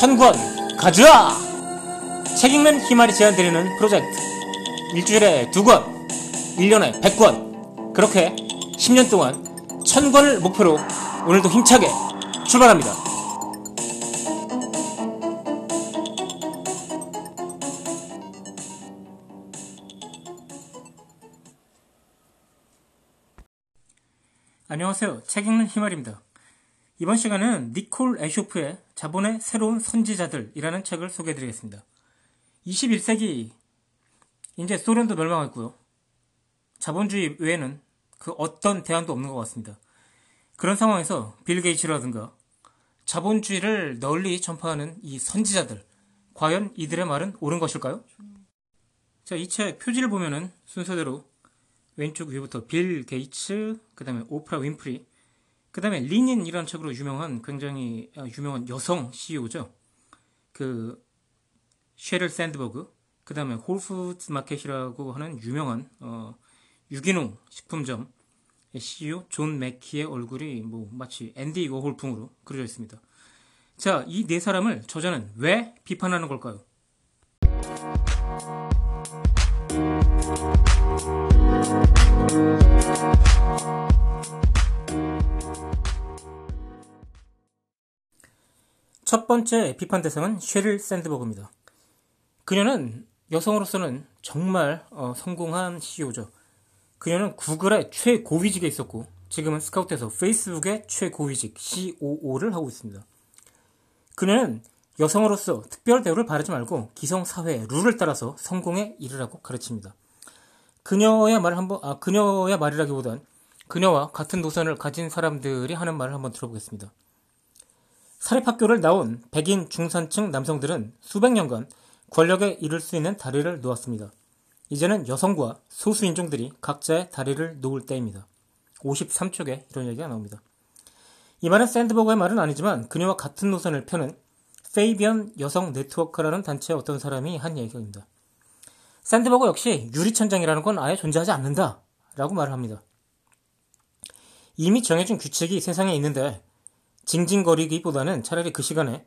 천권 가져와! 책 읽는 희말이 제안드리는 프로젝트. 일주일에 두 권, 1년에 100권. 그렇게 10년 동안 천권을 목표로 오늘도 힘차게 출발합니다. 안녕하세요. 책 읽는 희말입니다. 이번 시간은 니콜 에쇼프의 자본의 새로운 선지자들이라는 책을 소개해 드리겠습니다. 21세기 이제 소련도 멸망했고요. 자본주의 외에는 그 어떤 대안도 없는 것 같습니다. 그런 상황에서 빌 게이츠라든가 자본주의를 널리 전파하는 이 선지자들 과연 이들의 말은 옳은 것일까요? 자, 이 책 표지를 보면은 순서대로 왼쪽 위부터 빌 게이츠, 그 다음에 오프라 윈프리, 그 다음에 린 인이라는 책으로 유명한 굉장히 아, 유명한 여성 CEO죠. 그 쉐릴 샌드버그, 그 다음에 홀푸드 마켓이라고 하는 유명한 어, 유기농 식품점 CEO 존 맥키의 얼굴이 뭐 마치 앤디 워홀풍으로 그려져 있습니다. 자, 이 네 사람을 저자는 왜 비판하는 걸까요? 첫 번째 비판 대상은 쉐릴 샌드버그입니다. 그녀는 여성으로서는 정말 어, 성공한 CEO죠. 그녀는 구글의 최고위직에 있었고 지금은 스카우트에서 페이스북의 최고위직 COO를 하고 있습니다. 그녀는 여성으로서 특별 대우를 바라지 말고 기성 사회의 룰을 따라서 성공에 이르라고 가르칩니다. 그녀의 말을 한번, 아, 그녀의 말이라기보단 그녀와 같은 노선을 가진 사람들이 하는 말을 한번 들어보겠습니다. 사립학교를 나온 백인 중산층 남성들은 수백 년간 권력에 이를 수 있는 다리를 놓았습니다. 이제는 여성과 소수인종들이 각자의 다리를 놓을 때입니다. 53쪽에 이런 얘기가 나옵니다. 이 말은 샌드버그의 말은 아니지만 그녀와 같은 노선을 펴는 페이비언 여성 네트워크라는 단체의 어떤 사람이 한 얘기입니다. 샌드버그 역시 유리천장이라는 건 아예 존재하지 않는다 라고 말을 합니다. 이미 정해진 규칙이 세상에 있는데 징징거리기보다는 차라리 그 시간에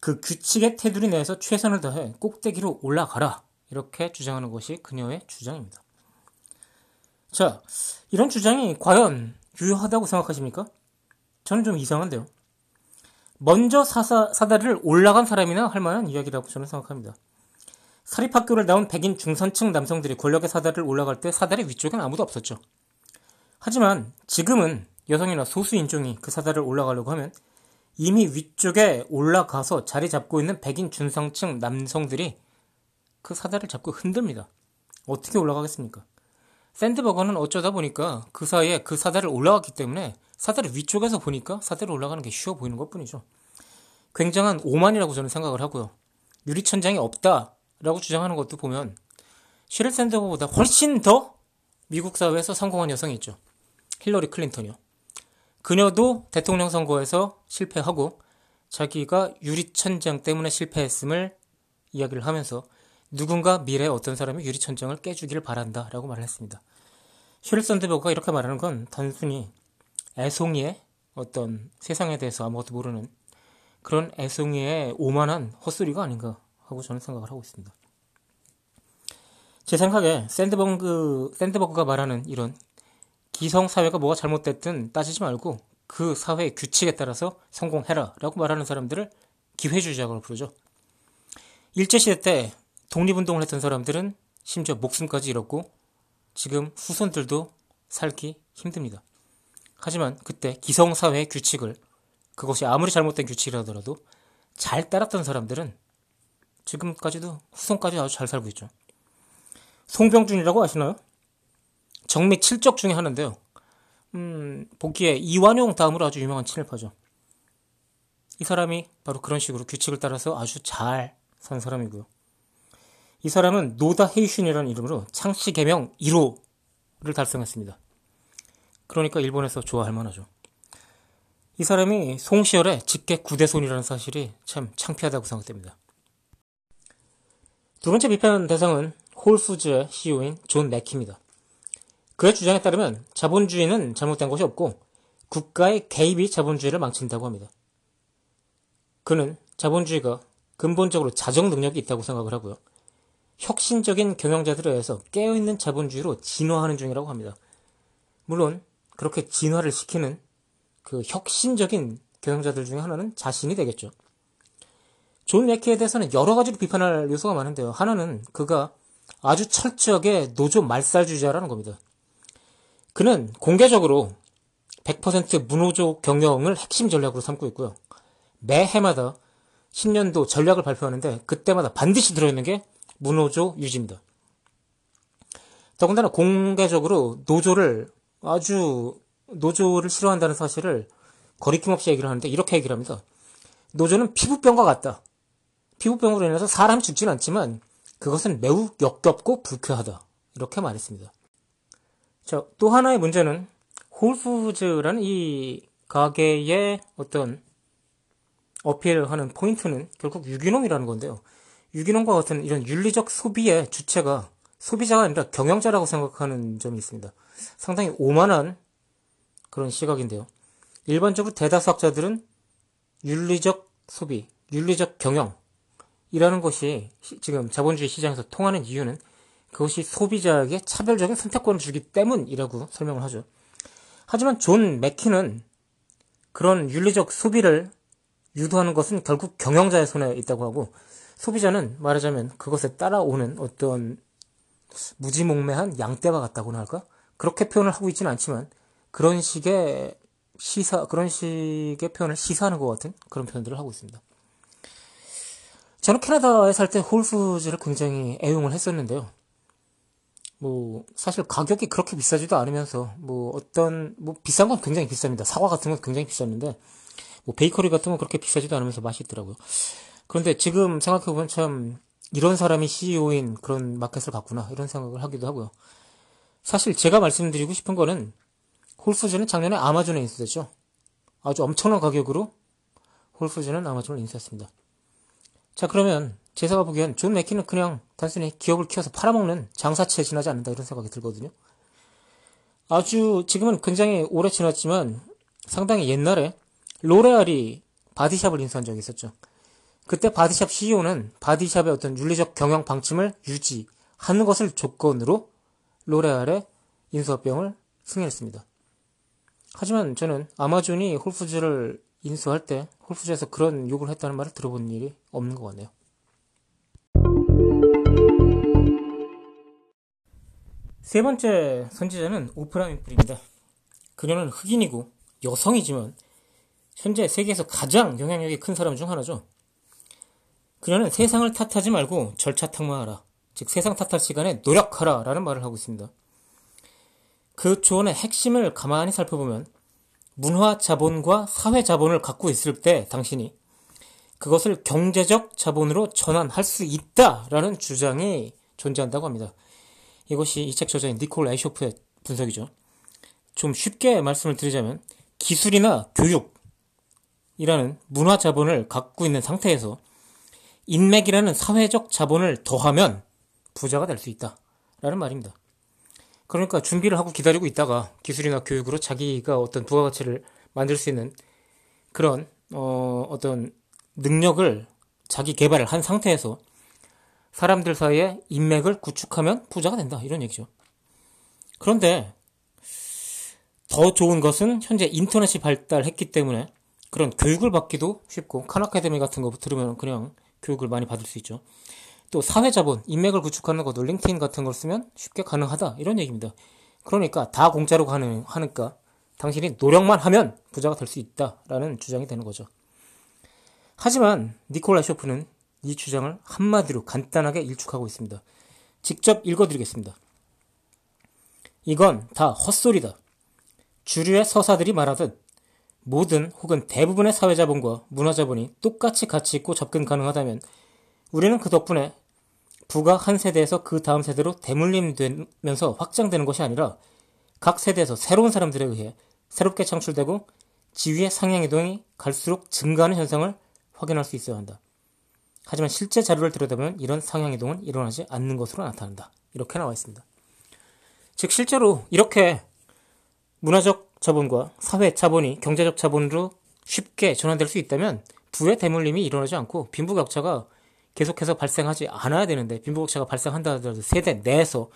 그 규칙의 테두리 내에서 최선을 다해 꼭대기로 올라가라. 이렇게 주장하는 것이 그녀의 주장입니다. 자, 이런 주장이 과연 유효하다고 생각하십니까? 저는 좀 이상한데요. 먼저 사사, 사다리를 올라간 사람이나 할 만한 이야기라고 저는 생각합니다. 사립학교를 나온 백인 중산층 남성들이 권력의 사다리를 올라갈 때 사다리 위쪽엔 아무도 없었죠. 하지만 지금은 여성이나 소수 인종이 그 사다리를 올라가려고 하면 이미 위쪽에 올라가서 자리 잡고 있는 백인 중상층 남성들이 그 사다리를 잡고 흔듭니다. 어떻게 올라가겠습니까? 샌드버거는 어쩌다 보니까 그 사이에 그 사다리를 올라갔기 때문에 사다리 위쪽에서 보니까 사다리 올라가는 게 쉬워 보이는 것 뿐이죠. 굉장한 오만이라고 저는 생각을 하고요. 유리천장이 없다라고 주장하는 것도 보면 쉐릴 샌드버그보다 훨씬 더 미국 사회에서 성공한 여성이 있죠. 힐러리 클린턴이요. 그녀도 대통령 선거에서 실패하고 자기가 유리천장 때문에 실패했음을 이야기를 하면서 누군가 미래에 어떤 사람이 유리천장을 깨주기를 바란다 라고 말을 했습니다. 쉐릴 샌드버그가 이렇게 말하는 건 단순히 애송이의 어떤 세상에 대해서 아무것도 모르는 그런 애송이의 오만한 헛소리가 아닌가 하고 저는 생각을 하고 있습니다. 제 생각에 샌드버그, 샌드버그가 말하는 이런 기성 사회가 뭐가 잘못됐든 따지지 말고 그 사회의 규칙에 따라서 성공해라 라고 말하는 사람들을 기회주의자라고 부르죠. 일제시대 때 독립운동을 했던 사람들은 심지어 목숨까지 잃었고 지금 후손들도 살기 힘듭니다. 하지만 그때 기성사회의 규칙을 그것이 아무리 잘못된 규칙이라더라도 잘 따랐던 사람들은 지금까지도 후손까지 아주 잘 살고 있죠. 송병준이라고 아시나요? 정미 7적 중에 하나인데요. 음, 보기에 이완용 다음으로 아주 유명한 친일파죠. 이 사람이 바로 그런 식으로 규칙을 따라서 아주 잘 산 사람이고요. 이 사람은 노다 헤이슌이라는 이름으로 창씨 개명 1호를 달성했습니다. 그러니까 일본에서 좋아할 만하죠. 이 사람이 송시열의 직계 구대손이라는 사실이 참 창피하다고 생각됩니다. 두 번째 비판 대상은 홀푸즈의 CEO인 존 맥키입니다. 그의 주장에 따르면 자본주의는 잘못된 것이 없고 국가의 개입이 자본주의를 망친다고 합니다. 그는 자본주의가 근본적으로 자정 능력이 있다고 생각을 하고요. 혁신적인 경영자들에 의해서 깨어있는 자본주의로 진화하는 중이라고 합니다. 물론 그렇게 진화를 시키는 그 혁신적인 경영자들 중에 하나는 자신이 되겠죠. 존 맥키에 대해서는 여러 가지로 비판할 요소가 많은데요. 하나는 그가 아주 철저하게 노조 말살주의자라는 겁니다. 그는 공개적으로 100% 무노조 경영을 핵심 전략으로 삼고 있고요. 매 해마다 신년도 전략을 발표하는데 그때마다 반드시 들어있는 게 무노조 유지입니다. 더군다나 공개적으로 노조를 아주 노조를 싫어한다는 사실을 거리낌 없이 얘기를 하는데 이렇게 얘기를 합니다. 노조는 피부병과 같다. 피부병으로 인해서 사람이 죽지는 않지만 그것은 매우 역겹고 불쾌하다. 이렇게 말했습니다. 자, 또 하나의 문제는 홀푸즈라는 이 가게의 어떤 어필을 하는 포인트는 결국 유기농이라는 건데요. 유기농과 같은 이런 윤리적 소비의 주체가 소비자가 아니라 경영자라고 생각하는 점이 있습니다. 상당히 오만한 그런 시각인데요. 일반적으로 대다수 학자들은 윤리적 소비, 윤리적 경영이라는 것이 지금 자본주의 시장에서 통하는 이유는 그것이 소비자에게 차별적인 선택권을 주기 때문이라고 설명을 하죠. 하지만 존 맥키는 그런 윤리적 소비를 유도하는 것은 결국 경영자의 손에 있다고 하고 소비자는 말하자면 그것에 따라오는 어떤 무지몽매한 양떼와 같다고나 할까? 그렇게 표현을 하고 있지는 않지만 그런 식의 시사 그런 식의 표현을 시사하는 것 같은 그런 표현들을 하고 있습니다. 저는 캐나다에 살 때 홀푸즈를 굉장히 애용을 했었는데요. 뭐 사실 가격이 그렇게 비싸지도 않으면서 뭐 어떤 뭐 비싼 건 굉장히 비쌉니다. 사과 같은 건 굉장히 비쌌는데 뭐 베이커리 같은 건 그렇게 비싸지도 않으면서 맛있더라고요. 그런데 지금 생각해 보면 참 이런 사람이 CEO인 그런 마켓을 봤구나 이런 생각을 하기도 하고요. 사실 제가 말씀드리고 싶은 거는 홀푸즈는 작년에 아마존에 인수됐죠. 아주 엄청난 가격으로 홀푸즈는 아마존을 인수했습니다. 자 그러면 제가 보기엔 존 맥키는 그냥 단순히 기업을 키워서 팔아먹는 장사치에 지나지 않는다 이런 생각이 들거든요. 아주 지금은 굉장히 오래 지났지만 상당히 옛날에 로레알이 바디샵을 인수한 적이 있었죠. 그때 바디샵 CEO는 바디샵의 어떤 윤리적 경영 방침을 유지하는 것을 조건으로 로레알의 인수합병을 승인했습니다. 하지만 저는 아마존이 홀푸즈를 인수할 때 홀푸즈에서 그런 요구를 했다는 말을 들어본 일이 없는 것 같네요. 세 번째 선지자는 오프라 윈프리입니다. 그녀는 흑인이고 여성이지만 현재 세계에서 가장 영향력이 큰 사람 중 하나죠. 그녀는 세상을 탓하지 말고 절차 탕마하라. 즉 세상 탓할 시간에 노력하라 라는 말을 하고 있습니다. 그 조언의 핵심을 가만히 살펴보면 문화 자본과 사회 자본을 갖고 있을 때 당신이 그것을 경제적 자본으로 전환할 수 있다라는 주장이 존재한다고 합니다. 이것이 이 책 저자인 니콜 에이쇼프의 분석이죠. 좀 쉽게 말씀을 드리자면 기술이나 교육이라는 문화 자본을 갖고 있는 상태에서 인맥이라는 사회적 자본을 더하면 부자가 될 수 있다. 라는 말입니다. 그러니까 준비를 하고 기다리고 있다가 기술이나 교육으로 자기가 어떤 부가가치를 만들 수 있는 그런 어, 어떤 능력을 자기 개발을 한 상태에서 사람들 사이에 인맥을 구축하면 부자가 된다. 이런 얘기죠. 그런데 더 좋은 것은 현재 인터넷이 발달했기 때문에 그런 교육을 받기도 쉽고 칸 아카데미 같은 거 들으면 그냥 교육을 많이 받을 수 있죠. 또 사회자본, 인맥을 구축하는 것도 링크인 같은 걸 쓰면 쉽게 가능하다 이런 얘기입니다. 그러니까 다 공짜로 가능하니까 당신이 노력만 하면 부자가 될 수 있다라는 주장이 되는 거죠. 하지만 니콜라 쇼프는 이 주장을 한마디로 간단하게 일축하고 있습니다. 직접 읽어드리겠습니다. 이건 다 헛소리다. 주류의 서사들이 말하듯 모든 혹은 대부분의 사회자본과 문화자본이 똑같이 가치 있고 접근 가능하다면 우리는 그 덕분에 부가 한 세대에서 그 다음 세대로 대물림되면서 확장되는 것이 아니라 각 세대에서 새로운 사람들에 의해 새롭게 창출되고 지위의 상향 이동이 갈수록 증가하는 현상을 확인할 수 있어야 한다. 하지만 실제 자료를 들여다보면 이런 상향이동은 일어나지 않는 것으로 나타난다. 이렇게 나와 있습니다. 즉 실제로 이렇게 문화적 자본과 사회 자본이 경제적 자본으로 쉽게 전환될 수 있다면 부의 대물림이 일어나지 않고 빈부격차가 계속해서 발생하지 않아야 되는데 빈부격차가 발생한다 하더라도 세대 내에서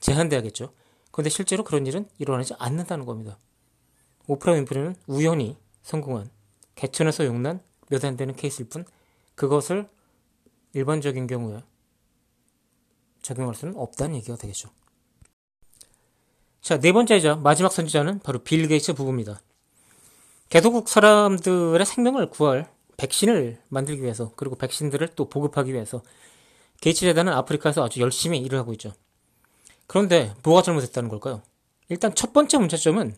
제한돼야겠죠. 그런데 실제로 그런 일은 일어나지 않는다는 겁니다. 오프라 윈프리는 우연히 성공한 개천에서 용난 몇 안 되는 케이스일 뿐 그것을 일반적인 경우에 적용할 수는 없다는 얘기가 되겠죠. 자, 네 번째이자 마지막 선지자는 바로 빌 게이츠 부부입니다. 개도국 사람들의 생명을 구할 백신을 만들기 위해서 그리고 백신들을 또 보급하기 위해서 게이츠 재단은 아프리카에서 아주 열심히 일을 하고 있죠. 그런데 뭐가 잘못됐다는 걸까요? 일단 첫 번째 문제점은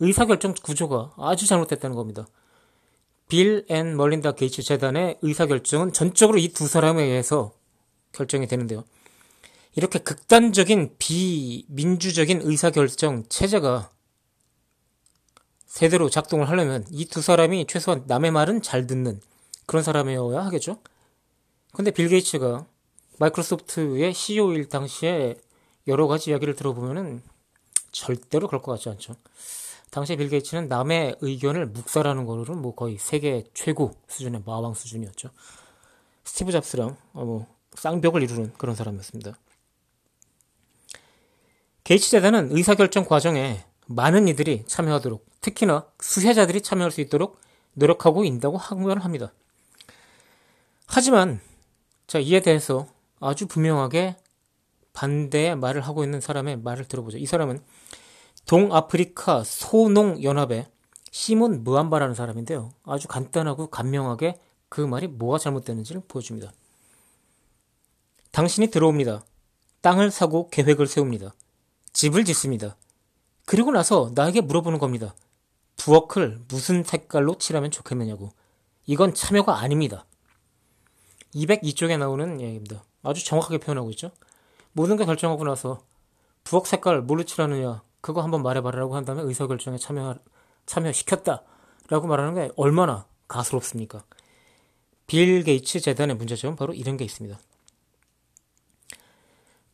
의사결정 구조가 아주 잘못됐다는 겁니다. 빌 앤 멀린다 게이츠 재단의 의사결정은 전적으로 이 두 사람에 의해서 결정이 되는데요. 이렇게 극단적인 비민주적인 의사결정 체제가 제대로 작동을 하려면 이 두 사람이 최소한 남의 말은 잘 듣는 그런 사람이어야 하겠죠. 근데 빌 게이츠가 마이크로소프트의 CEO일 당시에 여러 가지 이야기를 들어보면은 절대로 그럴 것 같지 않죠. 당시에 빌 게이츠는 남의 의견을 묵살하는 거로는 뭐 거의 세계 최고 수준의 마왕 수준이었죠. 스티브 잡스랑 어, 뭐 쌍벽을 이루는 그런 사람이었습니다. 게이츠 재단은 의사결정 과정에 많은 이들이 참여하도록 특히나 수혜자들이 참여할 수 있도록 노력하고 있다고 항변을 합니다. 하지만 자 이에 대해서 아주 분명하게 반대의 말을 하고 있는 사람의 말을 들어보죠. 이 사람은 동아프리카 소농연합의 시몬 무암바라는 사람인데요. 아주 간단하고 간명하게 그 말이 뭐가 잘못되는지를 보여줍니다. 당신이 들어옵니다. 땅을 사고 계획을 세웁니다. 집을 짓습니다. 그리고 나서 나에게 물어보는 겁니다. 부엌을 무슨 색깔로 칠하면 좋겠느냐고. 이건 참여가 아닙니다. 202쪽에 나오는 얘기입니다. 아주 정확하게 표현하고 있죠. 모든 게 결정하고 나서 부엌 색깔 뭘로 칠하느냐 그거 한번 말해봐라라고 한 다음에 의사결정에 참여 참여시켰다라고 말하는 게 얼마나 가스롭습니까? 빌 게이츠 재단의 문제점은 바로 이런 게 있습니다.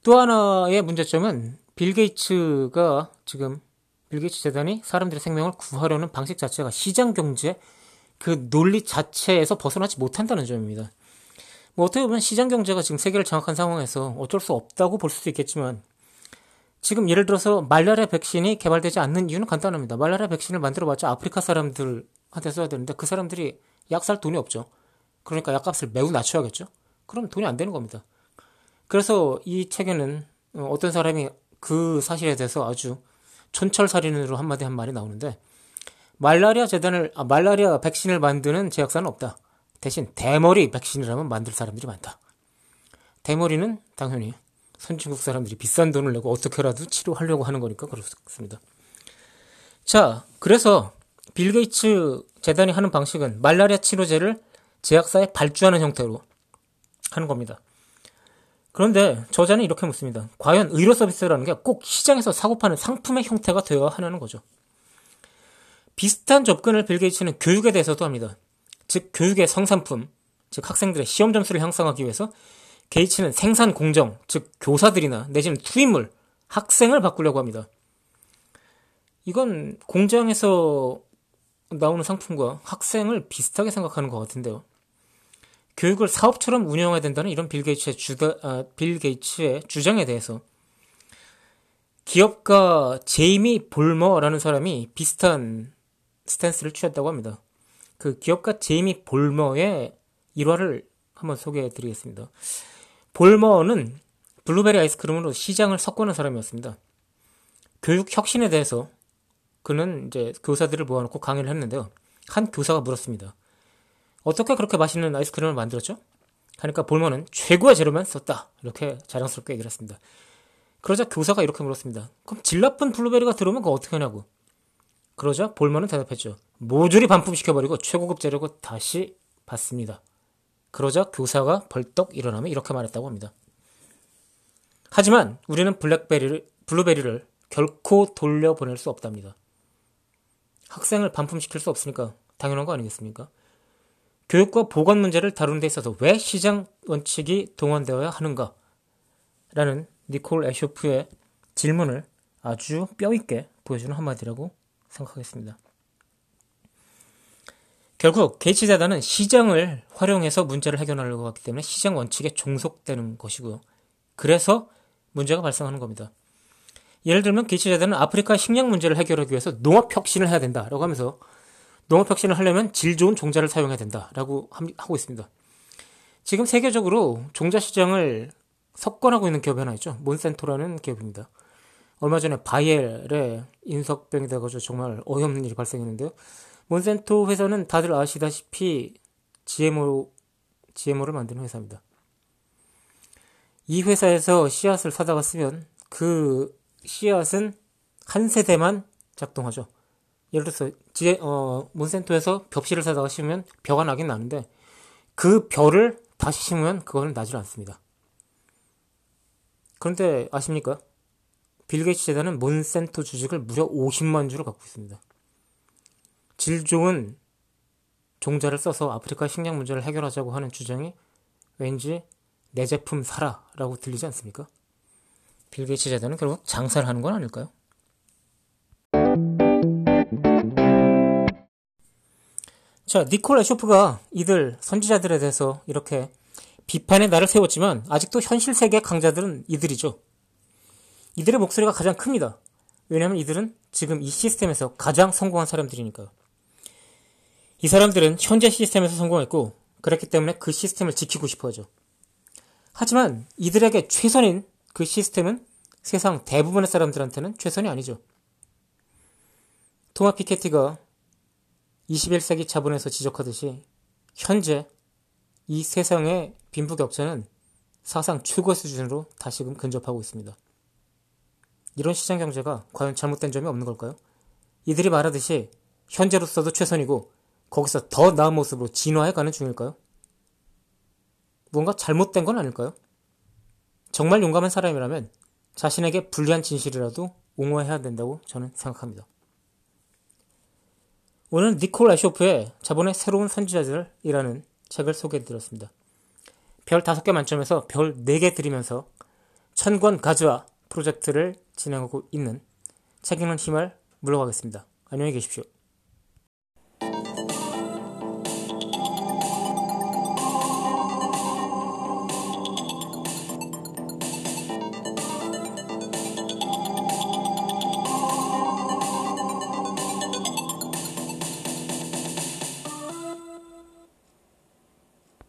또 하나의 문제점은 빌 게이츠가 지금 빌 게이츠 재단이 사람들의 생명을 구하려는 방식 자체가 시장 경제 그 논리 자체에서 벗어나지 못한다는 점입니다. 뭐 어떻게 보면 시장 경제가 지금 세계를 장악한 상황에서 어쩔 수 없다고 볼 수도 있겠지만 지금 예를 들어서 말라리아 백신이 개발되지 않는 이유는 간단합니다. 말라리아 백신을 만들어봤자 아프리카 사람들한테 써야 되는데 그 사람들이 약 살 돈이 없죠. 그러니까 약값을 매우 낮춰야겠죠. 그럼 돈이 안 되는 겁니다. 그래서 이 책에는 어떤 사람이 그 사실에 대해서 아주 촌철살인으로 한마디 한 말이 나오는데 말라리아 재단을 아, 말라리아 백신을 만드는 제약사는 없다. 대신 대머리 백신이라면 만들 사람들이 많다. 대머리는 당연히 선진국 사람들이 비싼 돈을 내고 어떻게라도 치료하려고 하는 거니까 그렇습니다. 자, 그래서 빌 게이츠 재단이 하는 방식은 말라리아 치료제를 제약사에 발주하는 형태로 하는 겁니다. 그런데 저자는 이렇게 묻습니다. 과연 의료 서비스라는 게 꼭 시장에서 사고 파는 상품의 형태가 되어야 하는 거죠. 비슷한 접근을 빌 게이츠는 교육에 대해서도 합니다. 즉 교육의 생산품, 즉 학생들의 시험 점수를 향상하기 위해서 게이츠는 생산 공정, 즉 교사들이나 내지는 투입물, 학생을 바꾸려고 합니다. 이건 공장에서 나오는 상품과 학생을 비슷하게 생각하는 것 같은데요. 교육을 사업처럼 운영해야 된다는 이런 빌 게이츠의, 주다, 아, 빌 게이츠의 주장에 대해서 기업가 제이미 볼머라는 사람이 비슷한 스탠스를 취했다고 합니다. 그 기업가 제이미 볼머의 일화를 한번 소개해 드리겠습니다. 볼머는 블루베리 아이스크림으로 시장을 석권한 사람이었습니다. 교육 혁신에 대해서 그는 이제 교사들을 모아놓고 강의를 했는데요. 한 교사가 물었습니다. 어떻게 그렇게 맛있는 아이스크림을 만들었죠? 하니까 볼머는 최고의 재료만 썼다. 이렇게 자랑스럽게 얘기를 했습니다. 그러자 교사가 이렇게 물었습니다. 그럼 질 나쁜 블루베리가 들어오면 그거 어떻게 하냐고. 그러자 볼머는 대답했죠. 모조리 반품시켜버리고 최고급 재료고 다시 받습니다. 그러자 교사가 벌떡 일어나며 이렇게 말했다고 합니다. 하지만 우리는 블랙베리를, 블루베리를 결코 돌려보낼 수 없답니다. 학생을 반품시킬 수 없으니까 당연한 거 아니겠습니까? 교육과 보건 문제를 다루는 데 있어서 왜 시장 원칙이 동원되어야 하는가? 라는 니콜 애쇼프의 질문을 아주 뼈있게 보여주는 한마디라고 생각하겠습니다. 결국 게이츠 재단은 시장을 활용해서 문제를 해결하려고 하기 때문에 시장 원칙에 종속되는 것이고요. 그래서 문제가 발생하는 겁니다. 예를 들면 게이츠 재단은 아프리카 식량 문제를 해결하기 위해서 농업 혁신을 해야 된다라고 하면서 농업 혁신을 하려면 질 좋은 종자를 사용해야 된다라고 하고 있습니다. 지금 세계적으로 종자 시장을 석권하고 있는 기업이 하나 있죠. 몬산토라는 기업입니다. 얼마 전에 바이엘의 인석병이 돼가지고 정말 어이없는 일이 발생했는데요. 몬센토 회사는 다들 아시다시피 GMO, GMO를 만드는 회사입니다. 이 회사에서 씨앗을 사다가 쓰면 그 씨앗은 한 세대만 작동하죠. 예를 들어서 지, 어, 몬센토에서 벽실을 사다가 심으면 벼가 나긴 나는데 그 벼를 다시 심으면 그거는 나질 않습니다. 그런데 아십니까? 빌 게이츠 재단은 몬산토 주식을 무려 50만 주를 갖고 있습니다. 질 좋은 종자를 써서 아프리카 식량 문제를 해결하자고 하는 주장이 왠지 내 제품 사라 라고 들리지 않습니까? 빌 게이츠 재단은 결국 장사를 하는 건 아닐까요? 자, 니콜 애쇼프가 이들 선지자들에 대해서 이렇게 비판의 날을 세웠지만 아직도 현실 세계 강자들은 이들이죠. 이들의 목소리가 가장 큽니다. 왜냐하면 이들은 지금 이 시스템에서 가장 성공한 사람들이니까요. 이 사람들은 현재 시스템에서 성공했고 그렇기 때문에 그 시스템을 지키고 싶어 하죠. 하지만 이들에게 최선인 그 시스템은 세상 대부분의 사람들한테는 최선이 아니죠. 토마 피케티가 21세기 자본에서 지적하듯이 현재 이 세상의 빈부격차는 사상 최고 수준으로 다시금 근접하고 있습니다. 이런 시장 경제가 과연 잘못된 점이 없는 걸까요? 이들이 말하듯이 현재로서도 최선이고 거기서 더 나은 모습으로 진화해 가는 중일까요? 뭔가 잘못된 건 아닐까요? 정말 용감한 사람이라면 자신에게 불리한 진실이라도 옹호해야 된다고 저는 생각합니다. 오늘 니콜 라쇼프의 자본의 새로운 선지자들이라는 책을 소개해드렸습니다. 별 5개 만점에서 별 4개 드리면서 천권 가즈아 프로젝트를 진행하고 있는 책 읽는 힘을 물러가겠습니다. 안녕히 계십시오.